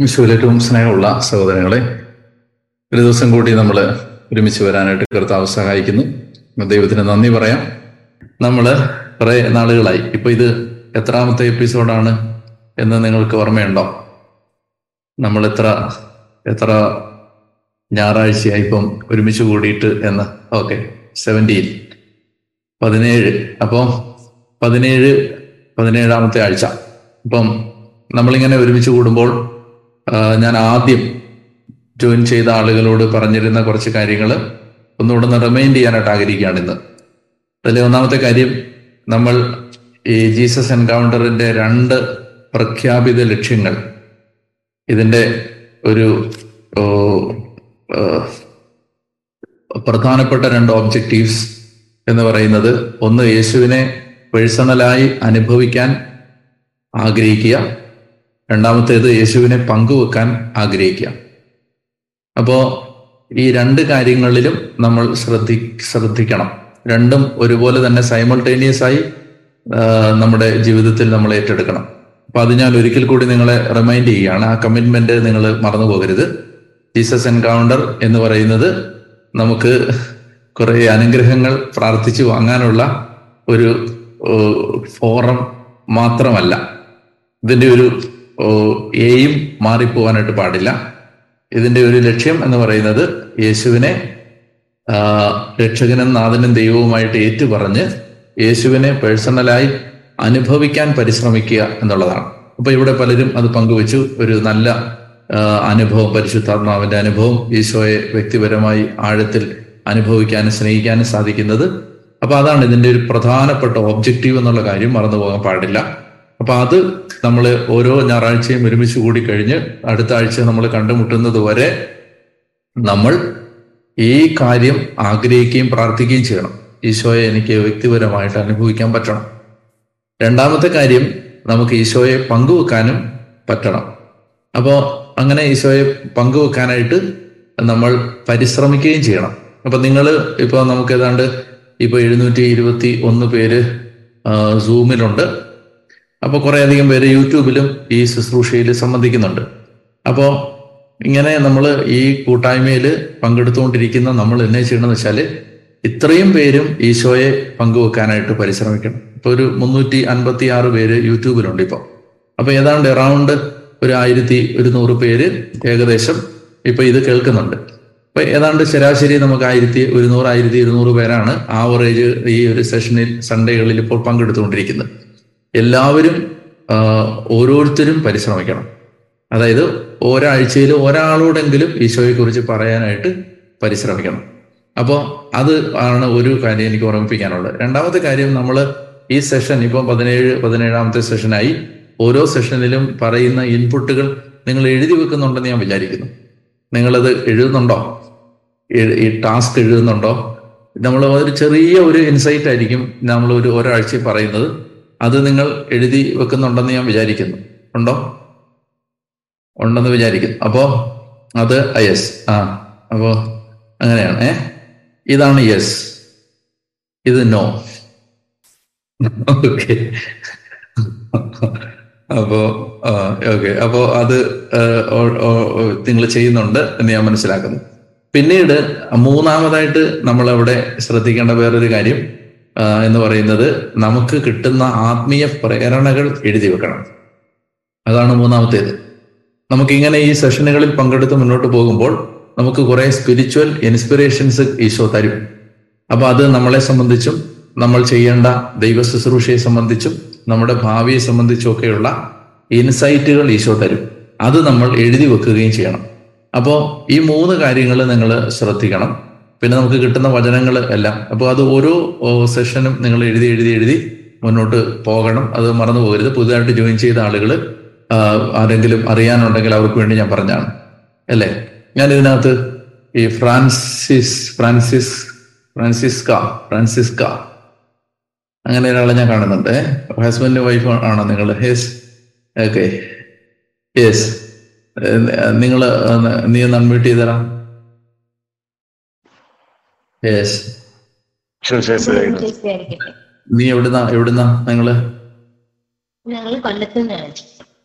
വിശുവിൽ സ്നേഹമുള്ള സഹോദരങ്ങളെ ഒരു ദിവസം കൂടി നമ്മൾ ഒരുമിച്ച് വരാനായിട്ട് കർത്താവ് സഹായിക്കുന്നു. ദൈവത്തിന് നന്ദി പറയാം. നമ്മൾ കുറെ നാളുകളായി. ഇപ്പൊ ഇത് എത്രാമത്തെ എപ്പിസോഡാണ് എന്ന് നിങ്ങൾക്ക് ഓർമ്മയുണ്ടോ? നമ്മൾ എത്ര എത്ര ഞായറാഴ്ചയായി ഇപ്പം ഒരുമിച്ച് കൂടിയിട്ട് എന്ന് ഓക്കെ സെവന്റീൻ പതിനേഴ്. അപ്പം പതിനേഴ് പതിനേഴാമത്തെ ആഴ്ച. അപ്പം നമ്മളിങ്ങനെ ഒരുമിച്ച് കൂടുമ്പോൾ ഞാൻ ആദ്യം ജോയിൻ ചെയ്ത ആളുകളോട് പറഞ്ഞിരുന്ന കുറച്ച് കാര്യങ്ങൾ ഒന്നുകൂടെ ഒന്ന് റിമൈൻഡ് ചെയ്യാനായിട്ട് ആഗ്രഹിക്കുകയാണ് ഇന്ന്. അതിലെ ഒന്നാമത്തെ കാര്യം നമ്മൾ ഈ ജീസസ് എൻകൗണ്ടറിന്റെ രണ്ട് പ്രഖ്യാപിത ലക്ഷ്യങ്ങൾ ഇതിന്റെ ഒരു പ്രധാനപ്പെട്ട രണ്ട് ഓബ്ജക്റ്റീവ്സ് എന്ന് പറയുന്നത് ഒന്ന് യേശുവിനെ പേഴ്സണലായി അനുഭവിക്കാൻ ആഗ്രഹിക്കുക രണ്ടാമത്തേത് യേശുവിനെ പങ്കുവെക്കാൻ ആഗ്രഹിക്കുക. അപ്പോ ഈ രണ്ട് കാര്യങ്ങളിലും നമ്മൾ ശ്രദ്ധി ശ്രദ്ധിക്കണം. രണ്ടും ഒരുപോലെ തന്നെ സൈമൾട്ടേനിയസ് ആയി നമ്മുടെ ജീവിതത്തിൽ നമ്മൾ ഏറ്റെടുക്കണം. അപ്പൊ അത് ഞാൻ ഒരിക്കൽ കൂടി നിങ്ങളെ റിമൈൻഡ് ചെയ്യുകയാണ് ആ കമ്മിറ്റ്മെന്റ് നിങ്ങൾ മറന്നു പോകരുത്. ജീസസ് എൻകൗണ്ടർ എന്ന് പറയുന്നത് നമുക്ക് കുറെ അനുഗ്രഹങ്ങൾ പ്രാർത്ഥിച്ചു വാങ്ങാനുള്ള ഒരു ഫോറം മാത്രമല്ല. ഇതിന്റെ ഒരു എയും മാറിപ്പോവാനായിട്ട് പാടില്ല. ഇതിന്റെ ഒരു ലക്ഷ്യം എന്ന് പറയുന്നത് യേശുവിനെ രക്ഷകനും നാഥനും ദൈവവുമായിട്ട് ഏറ്റുപറഞ്ഞ് യേശുവിനെ പേഴ്സണലായി അനുഭവിക്കാൻ പരിശ്രമിക്കുക എന്നുള്ളതാണ്. അപ്പൊ ഇവിടെ പലരും അത് പങ്കുവച്ചു. ഒരു നല്ല അനുഭവം പരിശുദ്ധാത്മാവിന്റെ അനുഭവം ഈശോയെ വ്യക്തിപരമായി ആഴത്തിൽ അനുഭവിക്കാനും സ്നേഹിക്കാനും സാധിക്കുന്നത്. അപ്പൊ അതാണ് ഇതിന്റെ ഒരു പ്രധാനപ്പെട്ട ഒബ്ജക്റ്റീവ് എന്നുള്ള കാര്യം മറന്നു പോകാൻ പാടില്ല. അപ്പൊ അത് നമ്മൾ ഓരോ ഞായറാഴ്ചയും ഒരുമിച്ച് കൂടി കഴിഞ്ഞ് അടുത്ത ആഴ്ച നമ്മൾ കണ്ടുമുട്ടുന്നത് വരെ നമ്മൾ ഈ കാര്യം ആഗ്രഹിക്കുകയും പ്രാർത്ഥിക്കുകയും ചെയ്യണം. ഈശോയെ എനിക്ക് വ്യക്തിപരമായിട്ട് അനുഭവിക്കാൻ പറ്റണം. രണ്ടാമത്തെ കാര്യം നമുക്ക് ഈശോയെ പങ്കുവെക്കാനും പറ്റണം. അപ്പോൾ അങ്ങനെ ഈശോയെ പങ്കുവെക്കാനായിട്ട് നമ്മൾ പരിശ്രമിക്കുകയും ചെയ്യണം. അപ്പൊ നിങ്ങൾ ഇപ്പോൾ നമുക്ക് ഏതാണ്ട് ഇപ്പൊ എഴുന്നൂറ്റി ഇരുപത്തി ഒന്ന് പേര് സൂമിലുണ്ട് അപ്പൊ കുറെ അധികം പേര് യൂട്യൂബിലും ഈ ശുശ്രൂഷയിൽ സംബന്ധിക്കുന്നുണ്ട്. അപ്പോൾ ഇങ്ങനെ നമ്മൾ ഈ കൂട്ടായ്മയിൽ പങ്കെടുത്തുകൊണ്ടിരിക്കുന്ന നമ്മൾ എന്നെ ചെയ്യണമെന്ന് വെച്ചാൽ ഇത്രയും പേരും ഈശോയെ പങ്കുവെക്കാനായിട്ട് പരിശ്രമിക്കണം. ഇപ്പൊ ഒരു മുന്നൂറ്റി അൻപത്തി ആറ് പേര് യൂട്യൂബിലുണ്ട് ഇപ്പോൾ അപ്പോൾ ഏതാണ്ട് എറൗണ്ട് ഒരു ആയിരത്തി ഒരു നൂറ് പേര് ഏകദേശം ഇപ്പൊ ഇത് കേൾക്കുന്നുണ്ട്. അപ്പോൾ ഏതാണ്ട് ശരാശരി നമുക്ക് ആയിരത്തി ഒരുന്നൂറ് ആയിരത്തി ഇരുന്നൂറ് പേരാണ് ആവറേജ് ഈ ഒരു സെഷനിൽ സൺഡേകളിൽ ഇപ്പോൾ പങ്കെടുത്തുകൊണ്ടിരിക്കുന്നത്. എല്ലാവരും ഓരോരുത്തരും പരിശ്രമിക്കണം. അതായത് ഒരാഴ്ചയിൽ ഒരാളോടെങ്കിലും ഈശോയെ കുറിച്ച് പറയാനായിട്ട് പരിശ്രമിക്കണം. അപ്പോൾ അത് ആണ് ഒരു കാര്യം എനിക്ക് ഓർമ്മിപ്പിക്കാനുള്ളത്. രണ്ടാമത്തെ കാര്യം നമ്മൾ ഈ സെഷൻ ഇപ്പം പതിനേഴ് പതിനേഴാമത്തെ സെഷനായി ഓരോ സെഷനിലും പറയുന്ന ഇൻപുട്ടുകൾ നിങ്ങൾ എഴുതി വെക്കുന്നുണ്ടെന്ന് ഞാൻ വിചാരിക്കുന്നു. നിങ്ങളത് എഴുതുന്നുണ്ടോ? ഈ ടാസ്ക് എഴുതുന്നുണ്ടോ? നമ്മൾ ഒരു ചെറിയ ഒരു ഇൻസൈറ്റ് ആയിരിക്കും നമ്മൾ ഒരു ഒരാഴ്ച പറയുന്നത്. അത് നിങ്ങൾ എഴുതി വെക്കുന്നുണ്ടെന്ന് ഞാൻ വിചാരിക്കുന്നു. ഉണ്ടോ? ഉണ്ടെന്ന് വിചാരിക്കുന്നു. അപ്പോ അത് യെസ് ആ അപ്പോ അങ്ങനെയാണ്. ഏ? ഇതാണ് യെസ് ഇത് നോ ഓക്കെ അപ്പോ ഓക്കെ അപ്പോ അത് നിങ്ങൾ ചെയ്യുന്നുണ്ട് എന്ന് ഞാൻ മനസ്സിലാക്കുന്നു. പിന്നീട് മൂന്നാമതായിട്ട് നമ്മൾ അവിടെ ശ്രദ്ധിക്കേണ്ട വേറൊരു കാര്യം. എന്ന് പറയുന്നത് നമുക്ക് കിട്ടുന്ന ആത്മീയ പ്രേരണകൾ എഴുതി വെക്കണം. അതാണ് മൂന്നാമത്തേത്. നമുക്കിങ്ങനെ ഈ സെഷനുകളിൽ പങ്കെടുത്ത് മുന്നോട്ട് പോകുമ്പോൾ നമുക്ക് കുറെ സ്പിരിച്വൽ ഇൻസ്പിറേഷൻസ് ഈശോ തരും. അപ്പൊ അത് നമ്മളെ സംബന്ധിച്ചും നമ്മൾ ചെയ്യേണ്ട ദൈവ ശുശ്രൂഷയെ സംബന്ധിച്ചും നമ്മുടെ ഭാവിയെ സംബന്ധിച്ചും ഒക്കെയുള്ള ഇൻസൈറ്റുകൾ ഈശോ തരും. അത് നമ്മൾ എഴുതി വെക്കുകയും ചെയ്യണം. അപ്പോൾ ഈ മൂന്ന് കാര്യങ്ങൾ നിങ്ങൾ ശ്രദ്ധിക്കണം. പിന്നെ നമുക്ക് കിട്ടുന്ന വചനങ്ങൾ എല്ലാം. അപ്പോൾ അത് ഓരോ സെഷനും നിങ്ങൾ എഴുതി എഴുതി എഴുതി മുന്നോട്ട് പോകണം. അത് മറന്നു പോകരുത്. പുതുതായിട്ട് ജോയിൻ ചെയ്ത ആളുകൾ ആരെങ്കിലും അറിയാനുണ്ടെങ്കിൽ അവർക്ക് വേണ്ടി ഞാൻ പറഞ്ഞാണ്. അല്ലേ? ഞാൻ ഇതിനകത്ത് ഈ ഫ്രാൻസിസ് ഫ്രാൻസിസ് ഫ്രാൻസിസ്ക ഫ്രാൻസിസ്ക. അങ്ങനെ ഒരാളെ ഞാൻ കാണുന്നുണ്ട്. ഹസ്ബൻഡ് വൈഫ് ആണോ നിങ്ങൾ? യെസ് ഓക്കെ യെസ് നിങ്ങൾ നീ ഒന്ന് അൺമ്യൂട്ട് ചെയ്തരാ. നീ എവിടുന്നാ എവിടുന്നാ നിങ്ങൾ നിന്നാണ്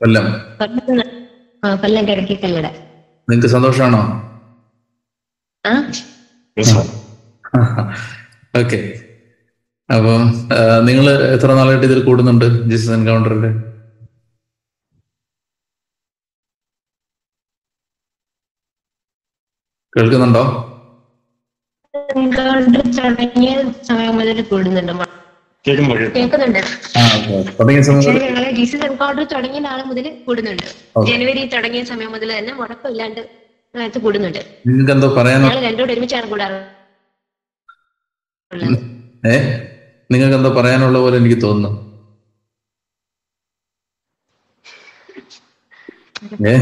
Kollam. Kollam Kallada. Yes, sir. Okay അപ്പം നിങ്ങൾ എത്ര നാളായിട്ട് ഇതിൽ കൂടുന്നുണ്ട് ജീസസ് എൻകൗണ്ടറിൽ കേൾക്കുന്നുണ്ടോ? സമയം മുതൽ കൂടുന്നുണ്ട്. കേൾക്കുന്നുണ്ട്. തുടങ്ങിയ പക്ഷേ മുതൽ- എൻകൗണ്ടർ തുടങ്ങിയ കൂടുന്നുണ്ട്. ജനുവരി തുടങ്ങിയ സമയം മുതൽ തന്നെ മുടക്കമില്ലാണ്ട് അതിനകത്ത് കൂടുന്നുണ്ട്. ഞങ്ങൾ രണ്ടുകൂടെ ഒരുമിച്ചാണ് കൂടാറ്. ഏ? നിങ്ങൾക്ക് എന്തോ പറയാനുള്ള പോലെ എനിക്ക് തോന്നുന്നു. ഏ?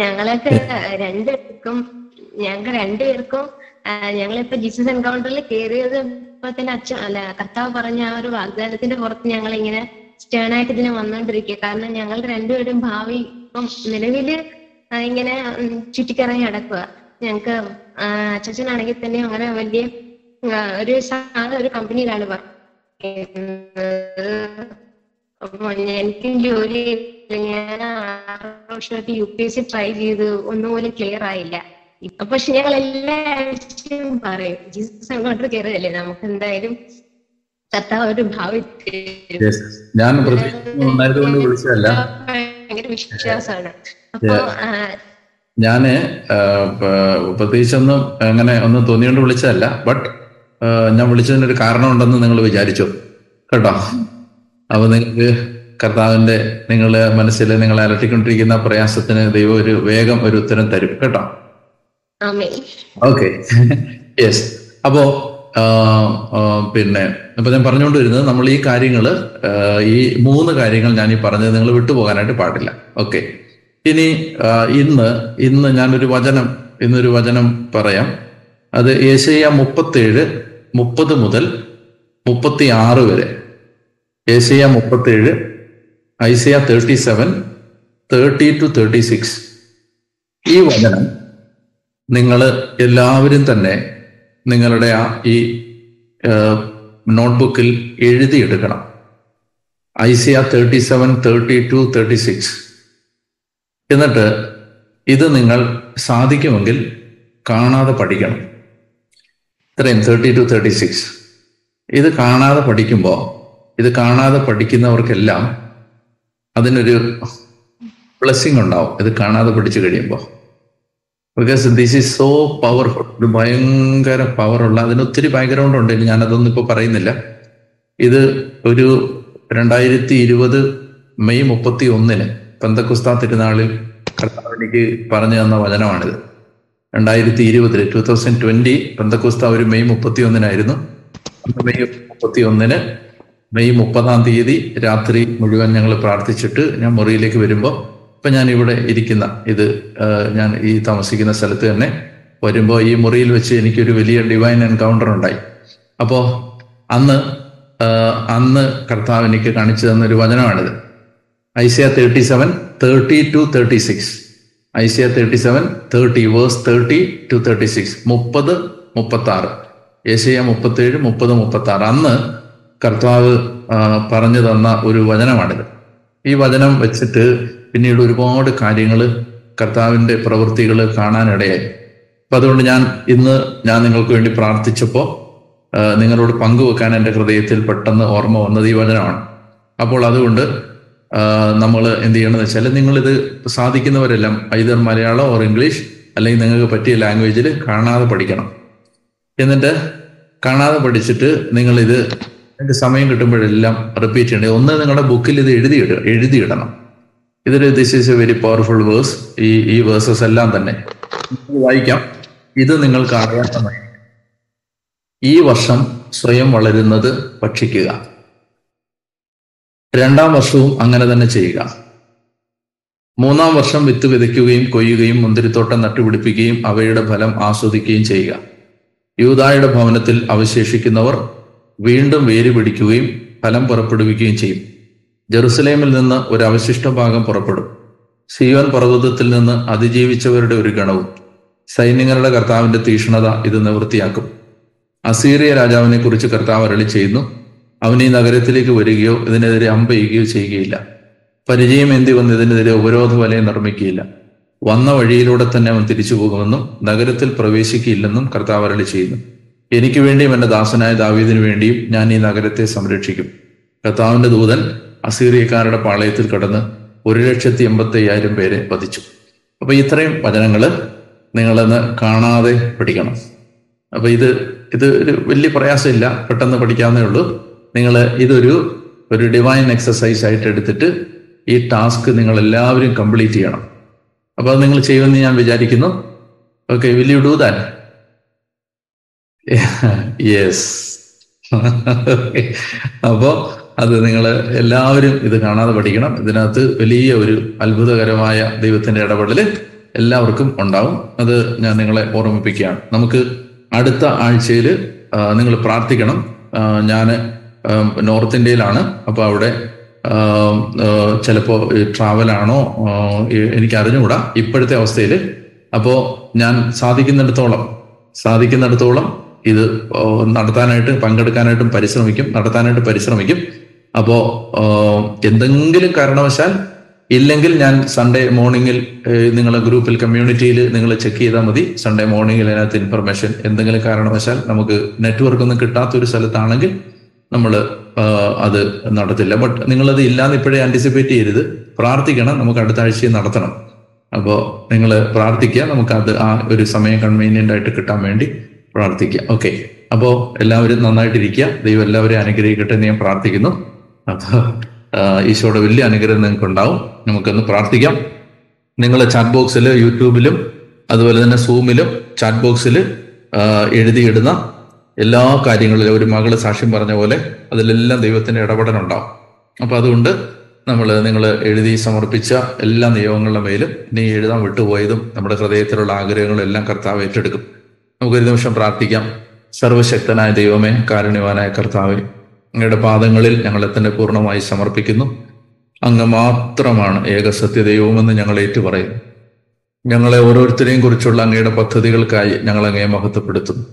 ഞങ്ങളൊക്കെ രണ്ടുപേർക്കും ഞങ്ങൾക്ക് രണ്ടുപേർക്കും ഞങ്ങളിപ്പോ ജീസസ് എൻകൗണ്ടറിൽ കയറിയത് ഇപ്പൊ തന്നെ അച്ഛൻ അല്ല കർത്താവ് പറഞ്ഞ ആ ഒരു വാഗ്ദാനത്തിന്റെ പുറത്ത് ഞങ്ങൾ ഇങ്ങനെ സ്റ്റേൺ ആയിട്ട് ഇതിനെ വന്നുകൊണ്ടിരിക്കുക കാരണം ഞങ്ങൾ രണ്ടുപേരും ഭാവി ഇപ്പം നിലവിൽ ഇങ്ങനെ ചുറ്റിക്കറങ്ങി നടക്കുക. ഞങ്ങക്ക് അച്ഛനാണെങ്കിൽ തന്നെ അങ്ങനെ വലിയ ഒരു സാധാ ഒരു കമ്പനിയിലാണ് വർക്ക് എനിക്ക് ജോലി ഞാൻ ആറ് വർഷമായിട്ട് U P S C try ചെയ്ത് ഒന്നും പോലും ക്ലിയർ ആയില്ല. ഇപ്പൊ പക്ഷെ ഞങ്ങൾ എല്ലാ ആഴ്ചയും പറയും ജീസസ് അങ്ങോട്ട് കയറിയല്ലേ നമുക്ക് എന്തായാലും കർത്താവ് ഒരു ഭാവി. ഞാൻ വിളിച്ചതല്ല. ഭയങ്കര വിശ്വാസമാണ്. അപ്പൊ ഞാൻ പ്രത്യേകിച്ചൊന്നും അങ്ങനെ ഒന്നും തോന്നിയോണ്ട് വിളിച്ചതല്ല. ബട്ട് ഞാൻ വിളിച്ചതിനൊരു കാരണമുണ്ടെന്ന് നിങ്ങൾ വിചാരിച്ചു. കേട്ടോ? അപ്പൊ നിങ്ങൾക്ക് കർത്താവിന്റെ നിങ്ങൾ മനസ്സിൽ നിങ്ങൾ അലട്ടിക്കൊണ്ടിരിക്കുന്ന പ്രയാസത്തിന് ദൈവം ഒരു വേഗം ഒരു ഉത്തരം തരും. കേട്ടോ? ഓക്കെ. യെസ് അപ്പോ പിന്നെ അപ്പൊ ഞാൻ പറഞ്ഞുകൊണ്ടിരുന്നത് നമ്മൾ ഈ കാര്യങ്ങൾ ഈ മൂന്ന് കാര്യങ്ങൾ ഞാൻ ഈ പറഞ്ഞത് നിങ്ങൾ വിട്ടുപോകാനായിട്ട് പാടില്ല. ഓക്കെ. ഇനി ഇന്ന് ഇന്ന് ഞാനൊരു വചനം ഇന്നൊരു വചനം പറയാം. അത് ഏഷ്യ മുപ്പത്തേഴ് മുപ്പത് മുതൽ മുപ്പത്തി ആറ് വരെ. ഏഷ്യ മുപ്പത്തേഴ് Isaiah thirty seven thirty two thirty six ഈ വചനം നിങ്ങൾ എല്ലാവരും തന്നെ നിങ്ങളുടെ ആ ഈ നോട്ട്ബുക്കിൽ എഴുതിയെടുക്കണം. Isaiah thirty seven thirty two thirty six എന്നിട്ട് ഇത് നിങ്ങൾ സാധിക്കുമെങ്കിൽ കാണാതെ പഠിക്കണം. ഇത്രയും തേർട്ടി ടു തേർട്ടി സിക്സ് ഇത് കാണാതെ പഠിക്കുമ്പോൾ ഇത് കാണാതെ പഠിക്കുന്നവർക്കെല്ലാം അതിനൊരു ബ്ലെസ്സിങ് ഉണ്ടാവും. ഇത് കാണാതെ പഠിച്ചു കഴിയുമ്പോൾ. Because this is so powerful ഒരു ഭയങ്കര പവറുള്ള അതിന് ഒത്തിരി ബാക്ക്ഗ്രൗണ്ട് ഉണ്ട്. ഇനി ഞാനതൊന്നും ഇപ്പോൾ പറയുന്നില്ല. ഇത് ഒരു രണ്ടായിരത്തി ഇരുപത് മെയ് മുപ്പത്തി ഒന്നിന് പന്തക്കുസ്ത തിരുനാളിൽ കർത്താവിനിക്ക് പറഞ്ഞു തന്ന വചനമാണിത്. രണ്ടായിരത്തി ഇരുപതിൽ ടൂ തൗസൻഡ് ട്വന്റി പന്തക്കുസ്ത ഒരു മെയ് മുപ്പത്തി ഒന്നിനായിരുന്നു മെയ് മുപ്പത്തി ഒന്നിന് മെയ് മുപ്പതാം തീയതി രാത്രി മുഴുവൻ ഞങ്ങൾ പ്രാർത്ഥിച്ചിട്ട് ഞാൻ മുറിയിലേക്ക് വരുമ്പോൾ ഇപ്പം ഞാൻ ഇവിടെ ഇരിക്കുന്ന ഇത് ഞാൻ ഈ താമസിക്കുന്ന സ്ഥലത്ത് തന്നെ വരുമ്പോൾ ഈ മുറിയിൽ വെച്ച് എനിക്കൊരു വലിയ ഡിവൈൻ എൻകൗണ്ടർ ഉണ്ടായി. അപ്പോൾ അന്ന് അന്ന് കർത്താവ് എനിക്ക് കാണിച്ചു തന്ന ഒരു വചനമാണിത്. Isaiah thirty seven thirty two thirty six Isaiah thirty seven thirty verse thirty two thirty six മുപ്പത് മുപ്പത്തി ആറ് ഏഷ്യ മുപ്പത്തേഴ് മുപ്പത് മുപ്പത്തി ആറ് അന്ന് കർത്താവ് പറഞ്ഞു തന്ന ഒരു വചനമാണിത്. ഈ വചനം വെച്ചിട്ട് പിന്നീട് ഒരുപാട് കാര്യങ്ങൾ കർത്താവിന്റെ പ്രവൃത്തികൾ കാണാനിടയായി. അപ്പൊ അതുകൊണ്ട് ഞാൻ ഇന്ന് ഞാൻ നിങ്ങൾക്ക് വേണ്ടി പ്രാർത്ഥിച്ചപ്പോൾ നിങ്ങളോട് പങ്കുവെക്കാൻ എന്റെ ഹൃദയത്തിൽ പെട്ടെന്ന് ഓർമ്മ വന്നത് ഈ വചനമാണ്. അപ്പോൾ അതുകൊണ്ട് നമ്മൾ എന്ത് ചെയ്യണമെന്ന് വെച്ചാൽ നിങ്ങളിത് സാധിക്കുന്നവരെല്ലാം ഐതർ മലയാളം ഓർ ഇംഗ്ലീഷ് അല്ലെങ്കിൽ നിങ്ങൾക്ക് പറ്റിയ ലാംഗ്വേജിൽ കാണാതെ പഠിക്കണം. എന്നിട്ട് കാണാതെ പഠിച്ചിട്ട് നിങ്ങളിത് നിങ്ങൾക്ക് സമയം കിട്ടുമ്പോഴെല്ലാം റിപ്പീറ്റ് ചെയ്യണം ഒന്ന് നിങ്ങളുടെ ബുക്കിൽ ഇത് എഴുതിയിടുക എഴുതിയിടണം. ഇതൊരു this is a very powerful verse ഈ ഈ വേഴ്സസ് എല്ലാം തന്നെ വായിക്കാം. ഇത് നിങ്ങൾക്ക് അറിയാത്തതായി ഈ വർഷം സ്വയം വളരുന്നത് ഭക്ഷിക്കുക. രണ്ടാം വർഷവും അങ്ങനെ തന്നെ ചെയ്യുക. മൂന്നാം വർഷം വിത്ത് വിതയ്ക്കുകയും കൊയ്യുകയും മുന്തിരിത്തോട്ടം നട്ടുപിടിപ്പിക്കുകയും അവയുടെ ഫലം ആസ്വദിക്കുകയും ചെയ്യുക. യൂതായുടെ ഭവനത്തിൽ അവശേഷിക്കുന്നവർ വീണ്ടും വേര് പിടിക്കുകയും ഫലം പുറപ്പെടുവിക്കുകയും ചെയ്യും. ജെറുസലേമിൽ നിന്ന് ഒരു അവശിഷ്ട ഭാഗം പുറപ്പെടും. സിയോൻ പർവതത്തിൽ നിന്ന് അതിജീവിച്ചവരുടെ ഒരു ഗണവും. സൈന്യങ്ങളുടെ കർത്താവിന്റെ തീക്ഷ്ണത ഇത് നിവൃത്തിയാക്കും. അസീറിയ രാജാവിനെ കുറിച്ച് കർത്താവ് അരളി ചെയ്യുന്നു. അവൻ ഈ നഗരത്തിലേക്ക് വരികയോ ഇതിനെതിരെ അമ്പെയ്യുകയോ ചെയ്യുകയില്ല. പരിചയം എന്തി വന്ന് ഇതിനെതിരെ ഉപരോധ വലയം നിർമ്മിക്കുകയില്ല. വന്ന വഴിയിലൂടെ തന്നെ അവൻ തിരിച്ചു പോകുമെന്നും നഗരത്തിൽ പ്രവേശിക്കില്ലെന്നും കർത്താവ് അരളി ചെയ്യുന്നു. എനിക്ക് വേണ്ടിയും എന്റെ ദാസനായ ദാവീദിനു വേണ്ടിയും ഞാൻ ഈ നഗരത്തെ സംരക്ഷിക്കും. കർത്താവിന്റെ ദൂതൻ അസീറിയക്കാരുടെ പാളയത്തിൽ കടന്ന് ഒരു ലക്ഷത്തി എൺപത്തി അയ്യായിരം പേരെ വധിച്ചു. അപ്പൊ ഇത്രയും വചനങ്ങൾ നിങ്ങളെന്ന് കാണാതെ പഠിക്കണം. അപ്പൊ ഇത് ഇത് ഒരു വലിയ പ്രയാസമില്ല. പെട്ടെന്ന് പഠിക്കാവുന്നേ ഉള്ളൂ. നിങ്ങൾ ഇതൊരു ഒരു ഡിവൈൻ എക്സസൈസ് ആയിട്ട് എടുത്തിട്ട് ഈ ടാസ്ക് നിങ്ങൾ എല്ലാവരും കംപ്ലീറ്റ് ചെയ്യണം. അപ്പൊ അത് നിങ്ങൾ ചെയ്യുമെന്ന് ഞാൻ വിചാരിക്കുന്നു. Okay will you do that yes അപ്പോ അത് നിങ്ങൾ എല്ലാവരും ഇത് കാണാതെ പഠിക്കണം. ഇതിനകത്ത് വലിയ ഒരു അത്ഭുതകരമായ ദൈവത്തിന്റെ ഇടപെടൽ എല്ലാവർക്കും ഉണ്ടാവും. അത് ഞാൻ നിങ്ങളെ ഓർമ്മിപ്പിക്കുകയാണ്. നമുക്ക് അടുത്ത ആഴ്ചയിൽ നിങ്ങൾ പ്രാർത്ഥിക്കണം. ഞാൻ നോർത്ത് ഇന്ത്യയിലാണ്. അപ്പോൾ അവിടെ ചിലപ്പോൾ ട്രാവലാണോ എനിക്ക് അറിഞ്ഞുകൂടാ ഇപ്പോഴത്തെ അവസ്ഥയിൽ അപ്പോൾ ഞാൻ സാധിക്കുന്നിടത്തോളം സാധിക്കുന്നിടത്തോളം ഇത് നടത്താനായിട്ട് പങ്കെടുക്കാനായിട്ടും പരിശ്രമിക്കും നടത്താനായിട്ട് പരിശ്രമിക്കും. അപ്പോ എന്തെങ്കിലും കാരണവശാൽ ഇല്ലെങ്കിൽ ഞാൻ സൺഡേ മോർണിംഗിൽ നിങ്ങളെ ഗ്രൂപ്പിൽ കമ്മ്യൂണിറ്റിയിൽ നിങ്ങൾ ചെക്ക് ചെയ്താൽ മതി. സൺഡേ മോർണിംഗിൽ അതിനകത്ത് ഇൻഫർമേഷൻ എന്തെങ്കിലും കാരണവശാൽ നമുക്ക് നെറ്റ്വർക്ക് ഒന്നും കിട്ടാത്ത ഒരു സ്ഥലത്താണെങ്കിൽ നമ്മൾ അത് നടത്തില്ല. ബട്ട് നിങ്ങളത് ഇല്ലാന്ന് ഇപ്പോഴേ ആന്റിസിപ്പേറ്റ് ചെയ്യരുത്. പ്രാർത്ഥിക്കണം നമുക്ക് അടുത്ത ആഴ്ചയിൽ നടത്തണം. അപ്പോൾ നിങ്ങൾ പ്രാർത്ഥിക്കുക. നമുക്ക് അത് ആ ഒരു സമയം കൺവീനിയന്റ് ആയിട്ട് കിട്ടാൻ വേണ്ടി പ്രാർത്ഥിക്കുക. ഓക്കെ അപ്പോൾ എല്ലാവരും നന്നായിട്ടിരിക്കുക. ദൈവം എല്ലാവരെയും അനുഗ്രഹിക്കട്ടെ എന്ന് ഞാൻ പ്രാർത്ഥിക്കുന്നു. അപ്പോൾ ഈശോയുടെ വലിയ അനുഗ്രഹം നിങ്ങൾക്ക് ഉണ്ടാവും നമുക്കൊന്ന് പ്രാർത്ഥിക്കാം. നിങ്ങൾ ചാറ്റ് ബോക്സിൽ യൂട്യൂബിലും അതുപോലെ തന്നെ സൂമിലും ചാറ്റ് ബോക്സിൽ എഴുതിയിടുന്ന എല്ലാ കാര്യങ്ങളിലും ഒരു മകൾ സാക്ഷ്യം പറഞ്ഞ പോലെ അതിലെല്ലാം ദൈവത്തിന്റെ ഇടപെടലുണ്ടാവും അപ്പൊ അതുകൊണ്ട് നമ്മൾ നിങ്ങൾ എഴുതി സമർപ്പിച്ച എല്ലാ നിയമങ്ങളുടെ മേലും ഇനി എഴുതാൻ വിട്ടുപോയതും നമ്മുടെ ഹൃദയത്തിലുള്ള ആഗ്രഹങ്ങളും എല്ലാം കർത്താവ് ഏറ്റെടുക്കും. നമുക്കൊരു നിമിഷം പ്രാർത്ഥിക്കാം. സർവശക്തനായ ദൈവമേ കാരുണ്യവാനായ കർത്താവെ അങ്ങയുടെ പാദങ്ങളിൽ ഞങ്ങളെ തന്നെ പൂർണമായി സമർപ്പിക്കുന്നു. അങ്ങ് മാത്രമാണ് ഏക സത്യദൈവമെന്ന് ഞങ്ങൾ ഏറ്റുപറയുന്നു. ഞങ്ങളെ ഓരോരുത്തരെയും കുറിച്ചുള്ള അങ്ങയുടെ പദ്ധതികൾക്കായി ഞങ്ങൾ അങ്ങയെ മഹത്വപ്പെടുത്തുന്നു.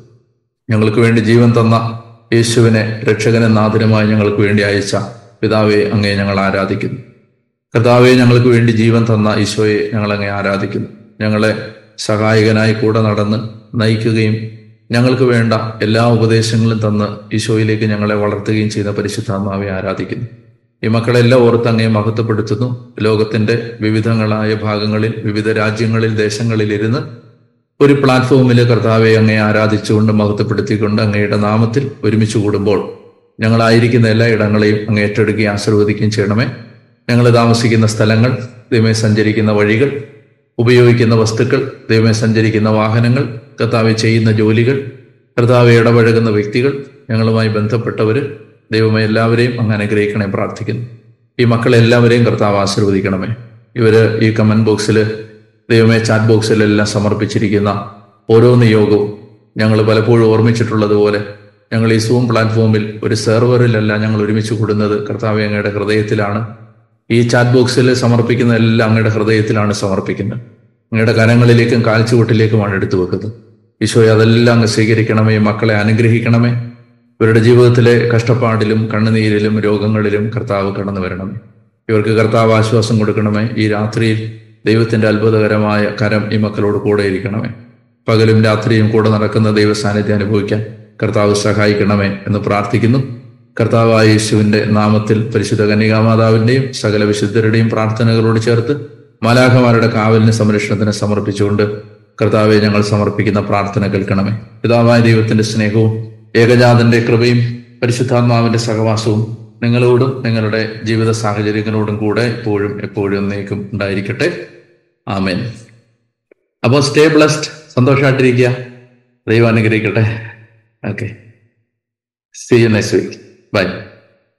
ഞങ്ങൾക്ക് വേണ്ടി ജീവൻ തന്ന യേശുവിനെ രക്ഷകനെ നാഥനുമായി ഞങ്ങൾക്ക് വേണ്ടി അയച്ച പിതാവെ അങ്ങയെ ഞങ്ങൾ ആരാധിക്കുന്നു. കർത്താവെ ഞങ്ങൾക്ക് വേണ്ടി ജീവൻ തന്ന ഈശോയെ ഞങ്ങൾ അങ്ങയെ ആരാധിക്കുന്നു. ഞങ്ങളെ സഹായകനായി കൂടെ നടന്ന് നയിക്കുകയും ഞങ്ങൾക്ക് വേണ്ട എല്ലാ ഉപദേശങ്ങളും തന്ന് ഈശോയിലേക്ക് ഞങ്ങളെ വളർത്തുകയും ചെയ്യുന്ന പരിശുദ്ധാത്മാവെ ആരാധിക്കുന്നു. ഈ മക്കളെല്ലാം ഓർത്ത് അങ്ങേ മഹത്വപ്പെടുത്തുന്നു. ലോകത്തിന്റെ വിവിധങ്ങളായ ഭാഗങ്ങളിൽ വിവിധ രാജ്യങ്ങളിൽ ദേശങ്ങളിൽ ഇരുന്ന് ഒരു പ്ലാറ്റ്ഫോമിൽ കർത്താവെ അങ്ങേ ആരാധിച്ചുകൊണ്ട് മഹത്വപ്പെടുത്തിക്കൊണ്ട് അങ്ങയുടെ നാമത്തിൽ ഒരുമിച്ച് കൂടുമ്പോൾ ഞങ്ങളായിരിക്കുന്ന എല്ലാ ഇടങ്ങളെയും അങ്ങ് ഏറ്റെടുക്കുകയും ആശീർവദിക്കുകയും ചെയ്യണമേ. ഞങ്ങൾ താമസിക്കുന്ന സ്ഥലങ്ങൾ ദൈവമേ സഞ്ചരിക്കുന്ന വഴികൾ ഉപയോഗിക്കുന്ന വസ്തുക്കൾ ദൈവമേ സഞ്ചരിക്കുന്ന വാഹനങ്ങൾ കർത്താവെ ചെയ്യുന്ന ജോലികൾ കർത്താവെ ഇടപഴകുന്ന വ്യക്തികൾ ഞങ്ങളുമായി ബന്ധപ്പെട്ടവർ ദൈവമേ എല്ലാവരെയും അങ്ങ് അനുഗ്രഹിക്കണേ പ്രാർത്ഥിക്കുന്നു. ഈ മക്കളെല്ലാവരെയും കർത്താവ് ആശീർവദിക്കണമേ. ഇവർ ഈ കമന്റ് ബോക്സിൽ ദൈവമേ ചാറ്റ് ബോക്സിലെല്ലാം സമർപ്പിച്ചിരിക്കുന്ന ഓരോ നിയോഗവും ഞങ്ങൾ പലപ്പോഴും ഓർമ്മിച്ചിട്ടുള്ളതുപോലെ ഞങ്ങൾ ഈ സൂം പ്ലാറ്റ്ഫോമിൽ ഒരു സെർവറിലല്ല ഞങ്ങൾ ഒരുമിച്ച് കൂടുന്നത് കർത്താവ് അങ്ങയുടെ ഹൃദയത്തിലാണ്. ഈ ചാറ്റ് ബോക്സിൽ സമർപ്പിക്കുന്ന എല്ലാം അങ്ങയുടെ ഹൃദയത്തിലാണ് സമർപ്പിക്കുന്നത്. അങ്ങയുടെ കനങ്ങളിലേക്കും കാൽച്ചുവട്ടിലേക്കുമാണ് എടുത്തു വെക്കുന്നത്. ഈശോയെ അതെല്ലാം അങ്ങ് സ്വീകരിക്കണമേ മക്കളെ അനുഗ്രഹിക്കണമേ. ഇവരുടെ ജീവിതത്തിലെ കഷ്ടപ്പാടിലും കണ്ണുനീരിലും രോഗങ്ങളിലും കർത്താവ് കടന്നു വരണമേ. ഇവർക്ക് കർത്താവ് ആശ്വാസം കൊടുക്കണമേ. ഈ രാത്രിയിൽ ദൈവത്തിന്റെ അത്ഭുതകരമായ കരം ഈ മക്കളോട് കൂടെ ഇരിക്കണമേ. പകലും രാത്രിയും കൂടെ നടക്കുന്ന ദൈവസാന്നിധ്യം അനുഭവിക്കാൻ കർത്താവ് സഹായിക്കണമേ എന്ന് പ്രാർത്ഥിക്കുന്നു. കർത്താവായ യേശുവിന്റെ നാമത്തിൽ പരിശുദ്ധ കന്യകാമാതാവിന്റെയും സകല വിശുദ്ധരുടെയും പ്രാർത്ഥനകളോട് ചേർത്ത് മാലാഖമാരുടെ കാവലിന് സംരക്ഷണത്തിന് സമർപ്പിച്ചുകൊണ്ട് കർത്താവെ ഞങ്ങൾ സമർപ്പിക്കുന്ന പ്രാർത്ഥന കേൾക്കണമേ. പിതാവായ ദൈവത്തിന്റെ സ്നേഹവും ഏകജാതന്റെ കൃപയും പരിശുദ്ധാത്മാവിന്റെ സഹവാസവും നിങ്ങളോടും നിങ്ങളുടെ ജീവിത സാഹചര്യങ്ങളോടും കൂടെ എപ്പോഴും എപ്പോഴും എന്നേക്കും ഉണ്ടായിരിക്കട്ടെ. ആമേൻ. അപ്പോൾ സ്റ്റേ ബ്ലസ്ഡ്. സന്തോഷമായിട്ടിരിക്കുക. ദൈവം അനുഗ്രഹിക്കട്ടെ. Okay. See you next week but